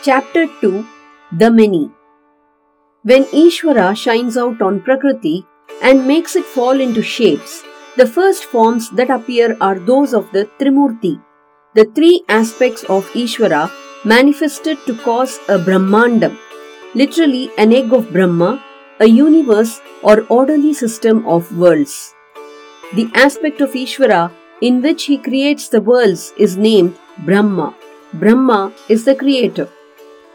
Chapter 2 The Many When Ishvara shines out on Prakriti and makes it fall into shapes, the first forms that appear are those of the Trimurti, the three aspects of Ishvara manifested to cause a Brahmandam, literally an egg of Brahma, a universe or orderly system of worlds. The aspect of Ishvara in which he creates the worlds is named Brahma. Brahma is the creator.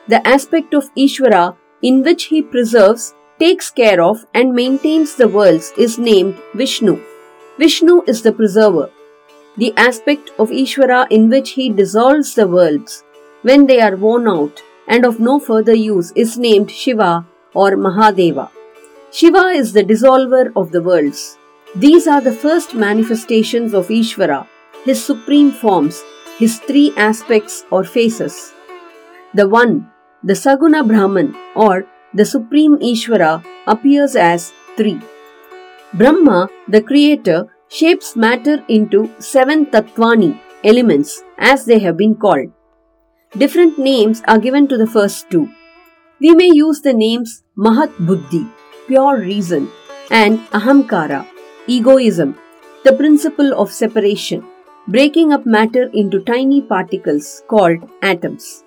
The aspect of Ishvara in which he preserves, takes care of, and maintains the worlds is named Vishnu. Vishnu is the preserver. The aspect of Ishvara in which he dissolves the worlds when they are worn out and of no further use is named Shiva or Mahadeva. Shiva is the dissolver of the worlds. These are the first manifestations of Ishvara, his supreme forms, his three aspects or faces. The one, the Saguna Brahman or the supreme Ishvara, appears as three. Brahma, the creator, shapes matter into seven tattvani, elements, as they have been called. Different names are given to the first two. We may use the names Mahat Buddhi, pure reason, and Ahamkara, egoism, the principle of separation, breaking up matter into tiny particles called atoms.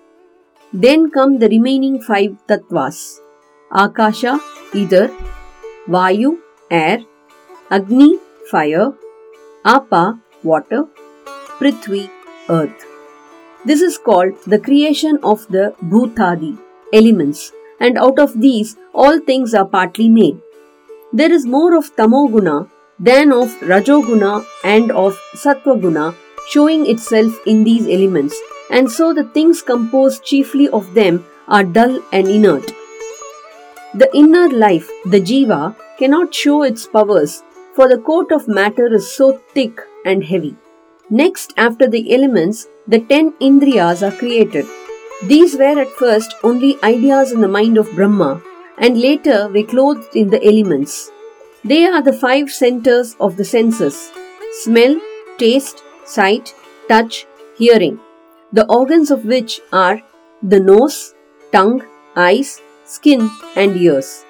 Then come the remaining five tattvas Akasha, ether, Vayu, air, Agni, fire, Apa, water, Prithvi, earth. This is called the creation of the Bhutadi, elements, and out of these all things are partly made. There is more of Tamoguna than of Rajoguna and of Sattvaguna showing itself in these elements, and so the things composed chiefly of them are dull and inert. The inner life, the jiva, cannot show its powers, for the coat of matter is so thick and heavy. Next, after the elements, the ten indriyas are created. These were at first only ideas in the mind of Brahma, and later were clothed in the elements. They are the five centers of the senses smell, taste, sight, touch, hearing, the organs of which are the nose, tongue, eyes, skin, and ears,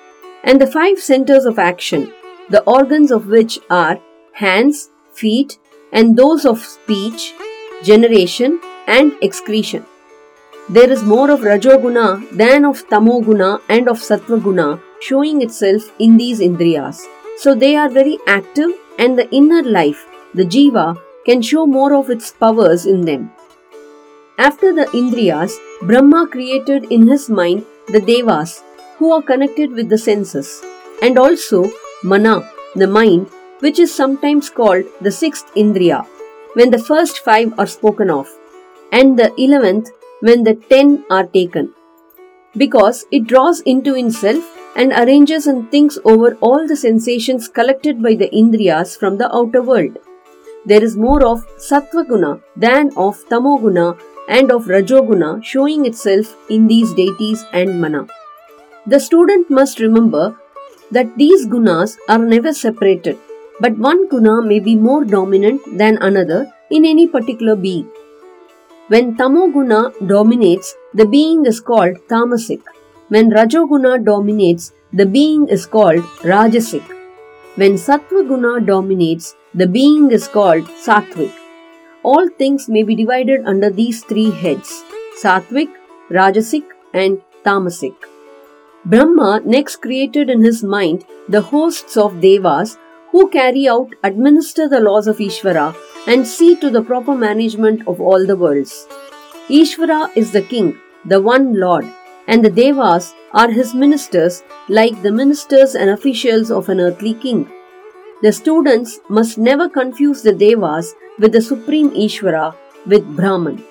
and the five centers of action, the organs of which are hands, feet, and those of speech, generation, and excretion. There is more of Rajoguna than of Tamoguna and of Sattvaguna showing itself in these Indriyas. So they are very active, and the inner life, the Jiva, can show more of its powers in them. After the Indriyas, Brahma created in his mind the Devas, who are connected with the senses, and also Mana, the mind, which is sometimes called the sixth Indriya, when the first five are spoken of, and the eleventh when the ten are taken, because it draws into itself and arranges and thinks over all the sensations collected by the Indriyas from the outer world. There is more of Sattvaguna than of Tamoguna and of Rajoguna showing itself in these deities and mana. The student must remember that these gunas are never separated, but one guna may be more dominant than another in any particular being. When Tamoguna dominates, the being is called Tamasic. When Rajoguna dominates, the being is called Rajasic. When Sattvaguna dominates, the being is called Sattvic. All things may be divided under these three heads Sattvic, Rajasic, and Tamasic. Brahma next created in his mind the hosts of Devas who carry out, administer the laws of Ishvara, and see to the proper management of all the worlds. Ishvara is the king, the one Lord, and the Devas are his ministers like the ministers and officials of an earthly king. The students must never confuse the Devas with the supreme Ishvara with Brahman.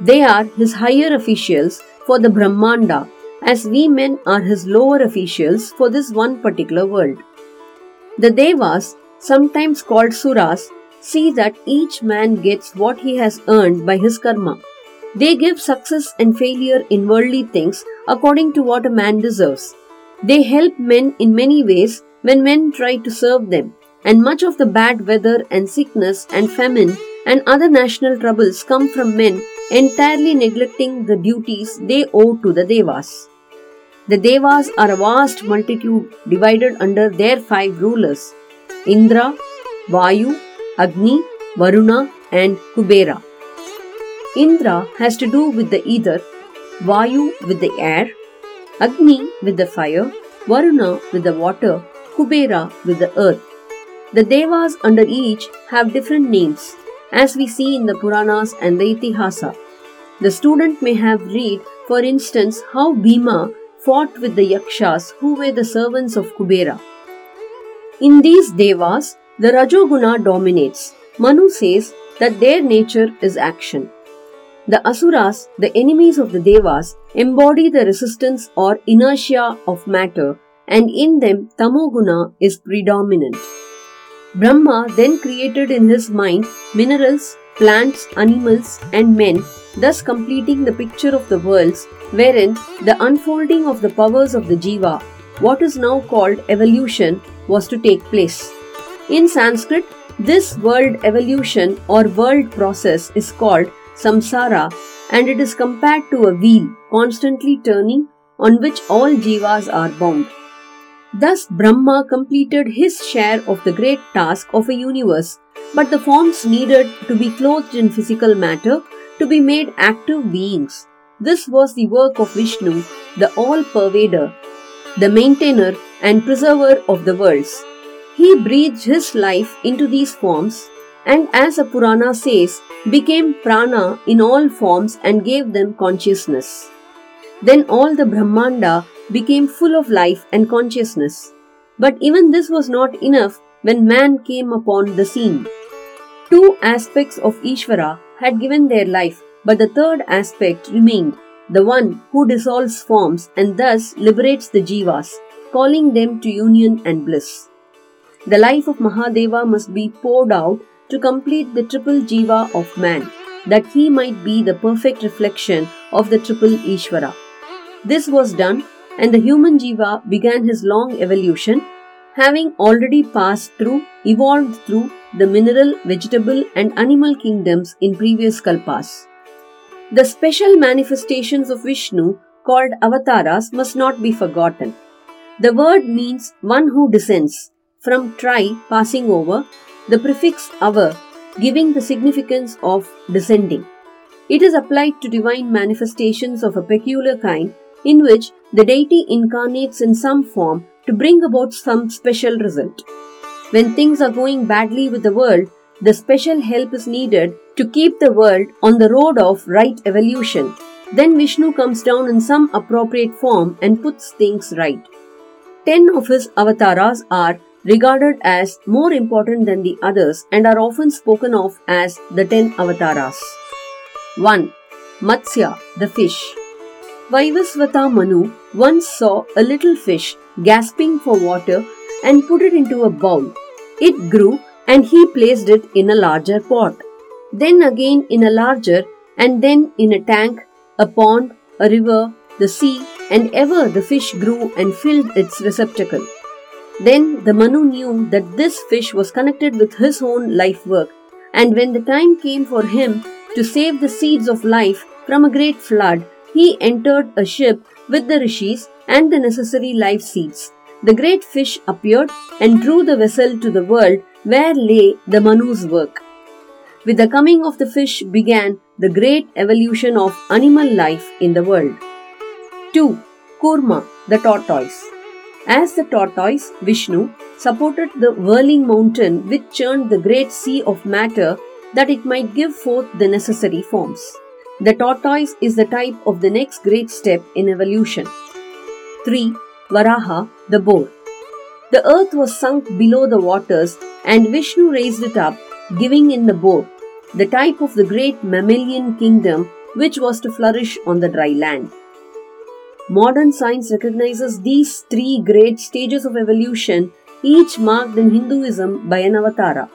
They are his higher officials for the Brahmanda, as we men are his lower officials for this one particular world. The Devas, sometimes called Suras, see that each man gets what he has earned by his karma. They give success and failure in worldly things according to what a man deserves. They help men in many ways when men try to serve them, and much of the bad weather and sickness and famine and other national troubles come from men entirely neglecting the duties they owe to the Devas. The Devas are a vast multitude divided under their five rulers Indra, Vayu, Agni, Varuna, and Kubera. Indra has to do with the ether, Vayu with the air, Agni with the fire, Varuna with the water, Kubera with the earth. The Devas under each have different names, as we see in the Puranas and the Itihasa. The student may have read, for instance, how Bhima fought with the Yakshas who were the servants of Kubera. In these Devas, the Rajoguna dominates. Manu says that their nature is action. The Asuras, the enemies of the Devas, embody the resistance or inertia of matter, and in them Tamoguna is predominant. Brahma then created in his mind minerals, plants, animals, and men, thus completing the picture of the worlds wherein the unfolding of the powers of the Jiva, what is now called evolution, was to take place. In Sanskrit, this world evolution or world process is called samsara and it is compared to a wheel constantly turning on which all jivas are bound. Thus, Brahma completed his share of the great task of a universe, but the forms needed to be clothed in physical matter to be made active beings. This was the work of Vishnu, the all pervader, the maintainer and preserver of the worlds. He breathed his life into these forms and, as a Purana says, became prana in all forms and gave them consciousness. Then all the Brahmanda became full of life and consciousness. But even this was not enough when man came upon the scene. Two aspects of Ishvara had given their life, but the third aspect remained the one who dissolves forms and thus liberates the jivas, calling them to union and bliss. The life of Mahadeva must be poured out to complete the triple jiva of man, that he might be the perfect reflection of the triple Ishvara. This was done, and the human jiva began his long evolution, having already passed through, evolved through the mineral, vegetable, and animal kingdoms in previous kalpas. The special manifestations of Vishnu, called avatars, must not be forgotten. The word means one who descends, from tri, passing over, the prefix ava, giving the significance of descending. It is applied to divine manifestations of a peculiar kind in which the deity incarnates in some form to bring about some special result. When things are going badly with the world, the special help is needed to keep the world on the road of right evolution. Then Vishnu comes down in some appropriate form and puts things right. Ten of his avatars are regarded as more important than the others and are often spoken of as the ten avatars. 1. Matsya, the fish. Vaivasvata Manu once saw a little fish gasping for water and put it into a bowl. It grew and he placed it in a larger pot. Then again in a larger and then in a tank, a pond, a river, the sea, and ever the fish grew and filled its receptacle. Then the Manu knew that this fish was connected with his own life work, and when the time came for him to save the seeds of life from a great flood, he entered a ship with the rishis and the necessary life seeds. The great fish appeared and drew the vessel to the world where lay the Manu's work. With the coming of the fish began the great evolution of animal life in the world. 2. Kurma, the tortoise. As the tortoise, Vishnu, supported the whirling mountain which churned the great sea of matter that it might give forth the necessary forms. The tortoise is the type of the next great step in evolution. 3. Varaha, the boar. The earth was sunk below the waters and Vishnu raised it up, giving in the boar, the type of the great mammalian kingdom which was to flourish on the dry land. Modern science recognizes these three great stages of evolution, each marked in Hinduism by an avatara.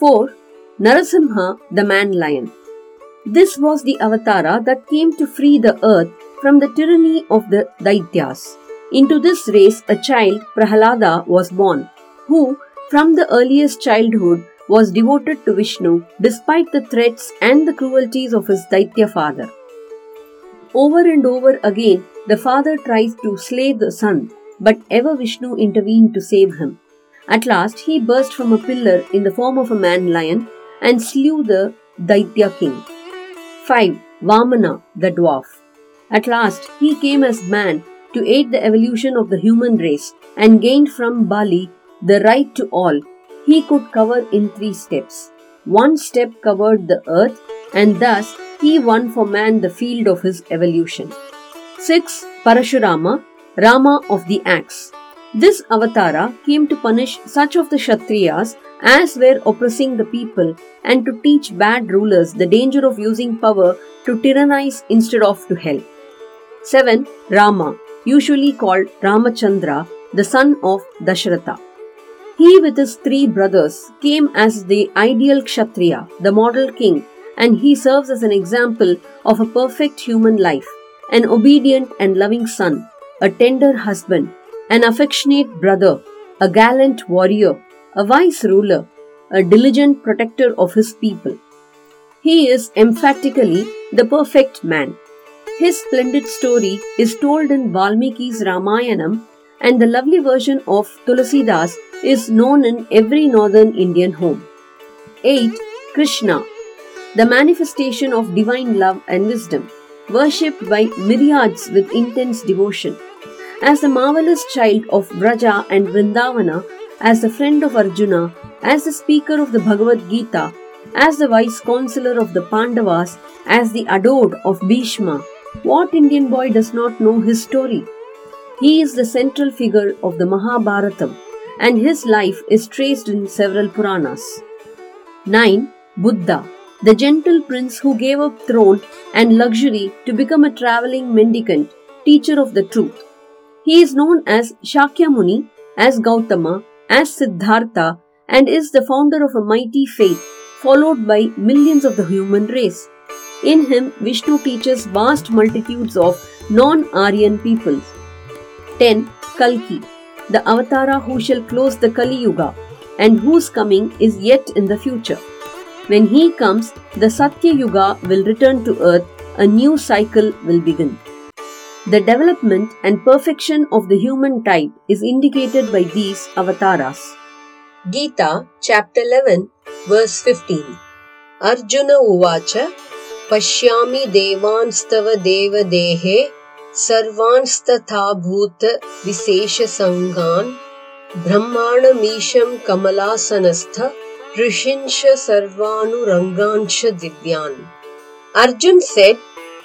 4. Narasimha, the man lion. This was the avatara that came to free the earth from the tyranny of the Daityas. Into this race, a child, Prahalada, was born, who, from the earliest childhood, was devoted to Vishnu despite the threats and the cruelties of his Daitya father. Over and over again, the father tries to slay the son, but ever Vishnu intervened to save him. At last, he burst from a pillar in the form of a man lion and slew the Daitya king. 5. Vamana, the dwarf. At last, he came as man to aid the evolution of the human race and gained from Bali the right to all he could cover in three steps. One step covered the earth, and thus he won for man the field of his evolution. 6. Parashurama, Rama of the axe. This avatara came to punish such of the Kshatriyas as were oppressing the people and to teach bad rulers the danger of using power to tyrannize instead of to help. 7. Rama, usually called Ramachandra, the son of Dashratha. He, with his three brothers, came as the ideal Kshatriya, the model king, and he serves as an example of a perfect human life, an obedient and loving son, a tender husband, an affectionate brother, a gallant warrior, a wise ruler, a diligent protector of his people. He is emphatically the perfect man. His splendid story is told in Valmiki's Ramayanam, and the lovely version of Tulasidas is known in every northern Indian home. 8. Krishna, the manifestation of divine love and wisdom, worshipped by myriads with intense devotion. As the marvelous child of Braja and Vrindavana, as the friend of Arjuna, as the speaker of the Bhagavad Gita, as the wise counselor of the Pandavas, as the adored of Bhishma, what Indian boy does not know his story? He is the central figure of the Mahabharatam and his life is traced in several Puranas. 9. Buddha, the gentle prince who gave up throne and luxury to become a traveling mendicant, teacher of the truth. He is known as Shakyamuni, as Gautama, as Siddhartha, and is the founder of a mighty faith followed by millions of the human race. In him, Vishnu teaches vast multitudes of non Aryan peoples. 10. Kalki, the avatara who shall close the Kali Yuga and whose coming is yet in the future. When he comes, the Satya Yuga will return to earth, a new cycle will begin. The development and perfection of the human type is indicated by these avatars. Gita, chapter 11, verse 15. Arjuna Uvacha Pashyami Devanstava Devadehe सर्वांस्तथाभूत विशेषसङ्गान् ब्रह्माणमीशं कमलासनस्थ ऋषिंश सर्वानुरङ्गांश दिव्यान् Arjun said,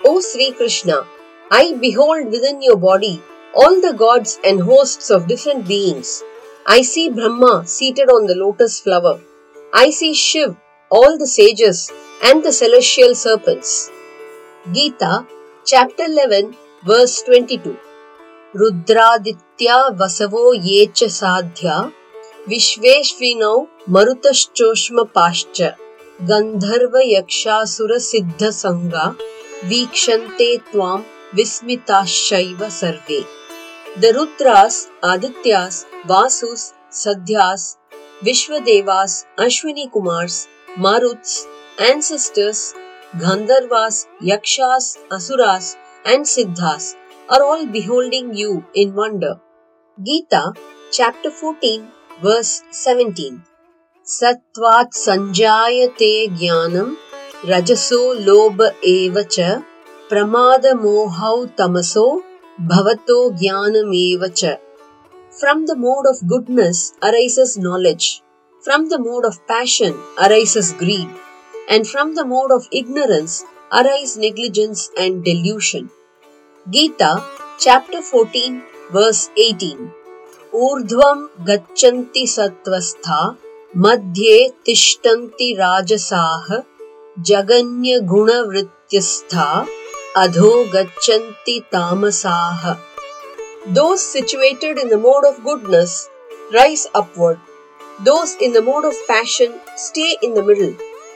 O Sri Krishna, I behold within your body all the gods and hosts of different beings. I see Brahma seated on the lotus flower. I see Shiv, all the sages, and the celestial serpents. Gita, chapter 11, verse 22. Rudraditya vasavo yecha sadhya Vishveshvino Marutaschoshma pascha Gandharva yaksha sura siddha sangha Vikshante Twam. विस्मिताश्चैव survey The Rudras, Adityas, Vasus, Sadhyas, Vishwadevas, Ashwini Kumars, Maruts, ancestors, Gandharvas, Yakshas, Asuras, and Siddhas are all beholding you in wonder. Gita, chapter 14, verse 17. Satvat sanjayate jnanam rajaso loba evacha pramada प्रमाद मोहौ तमसो भवतो ज्ञानमेव च। From the mode of goodness arises knowledge from the mode of passion arises greed and from the mode of ignorance arise negligence and delusion Gita chapter 14 verse 18 ऊर्ध्वम गच्छन्ति सत्वस्था मध्ये तिष्ठन्ति राजसाः जगन्य गुणवृत्तिस्था अधो गच्छन्ति तामसाः। Those situated in the mode of goodness rise upward those in the mode of passion stay in the middle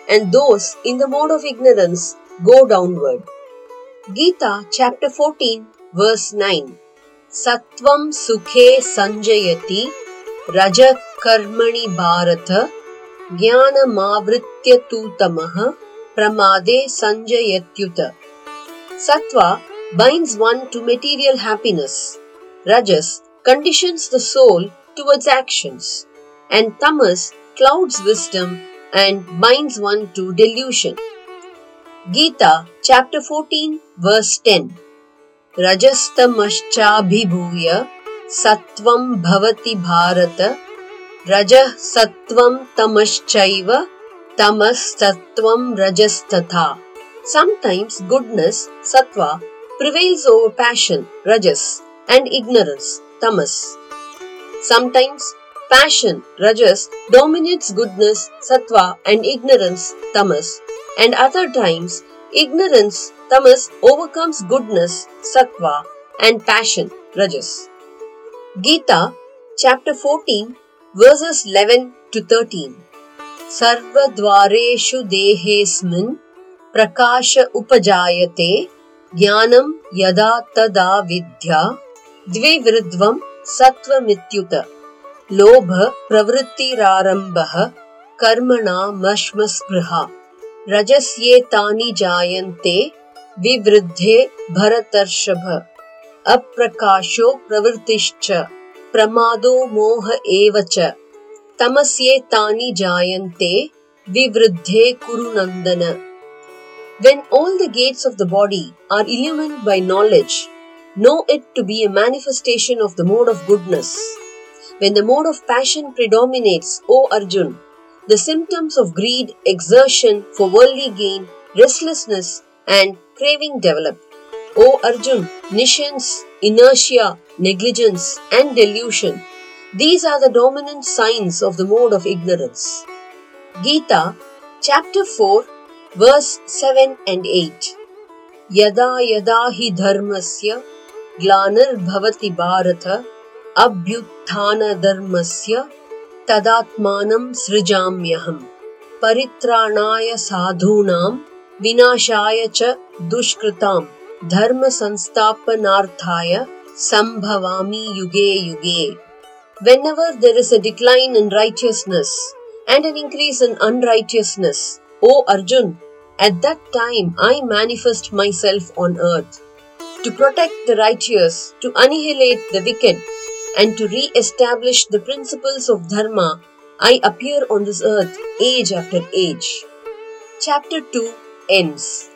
and those in the mode of ignorance go downward Gita chapter 14 verse 9 सत्वम सुखे संजयति रज कर्मणि भारत ज्ञानमावृत्य तू प्रमादे संजयत्युत Sattva binds one to material happiness. Rajas conditions the soul towards actions. And tamas clouds wisdom and binds one to delusion. Gita chapter 14 verse 10 रजस्तमश्चाभिभूय सत्वं भवति भारत रजः सत्वं तमश्चैव tamasattvam rajastatha. Sometimes goodness, sattva, prevails over passion, rajas, and ignorance, tamas. Sometimes passion, rajas, dominates goodness, sattva, and ignorance, tamas. And other times, ignorance, tamas, overcomes goodness, sattva, and passion, rajas. Gita, chapter 14, verses 11 to 13. सर्वद्वारेषु देहेऽस्मिन् प्रकाश उपजायते, ज्ञानं यदा तदा विद्या द्विवृद्वं सत्त्वमित्युत। लोभ प्रवृत्तिरारम्भः कर्मणामश्मस्पृहा रजस्येतानि जायन्ते, विवृद्धे भरतर्षभ। अप्रकाशो प्रवृत्तिश्च, प्रमादो मोह एव च। tamasye jayante vivruddhe kurunandana. When all the gates of the body are illumined by knowledge, know it to be a manifestation of the mode of goodness. When the mode of passion predominates, O Arjun, the symptoms of greed, exertion for worldly gain, restlessness, and craving develop. O Arjun, nescience, inertia, negligence, and delusion these are the dominant signs of the mode of ignorance. Gita, chapter 4, verse 7 and 8. Yada yada hi dharmasya bhavati bharata abhyuthana dharmasya tadatmanam srijamyaham. Paritranaya sadhunam vinashaya cha dushkritam. Dharma sanstapanarthaya sambhavami yuge yuge. Whenever there is a decline in righteousness and an increase in unrighteousness, O Arjun, at that time I manifest myself on earth to protect the righteous, to annihilate the wicked, and to re establish the principles of Dharma. I appear on this earth age after age. Chapter 2 ends.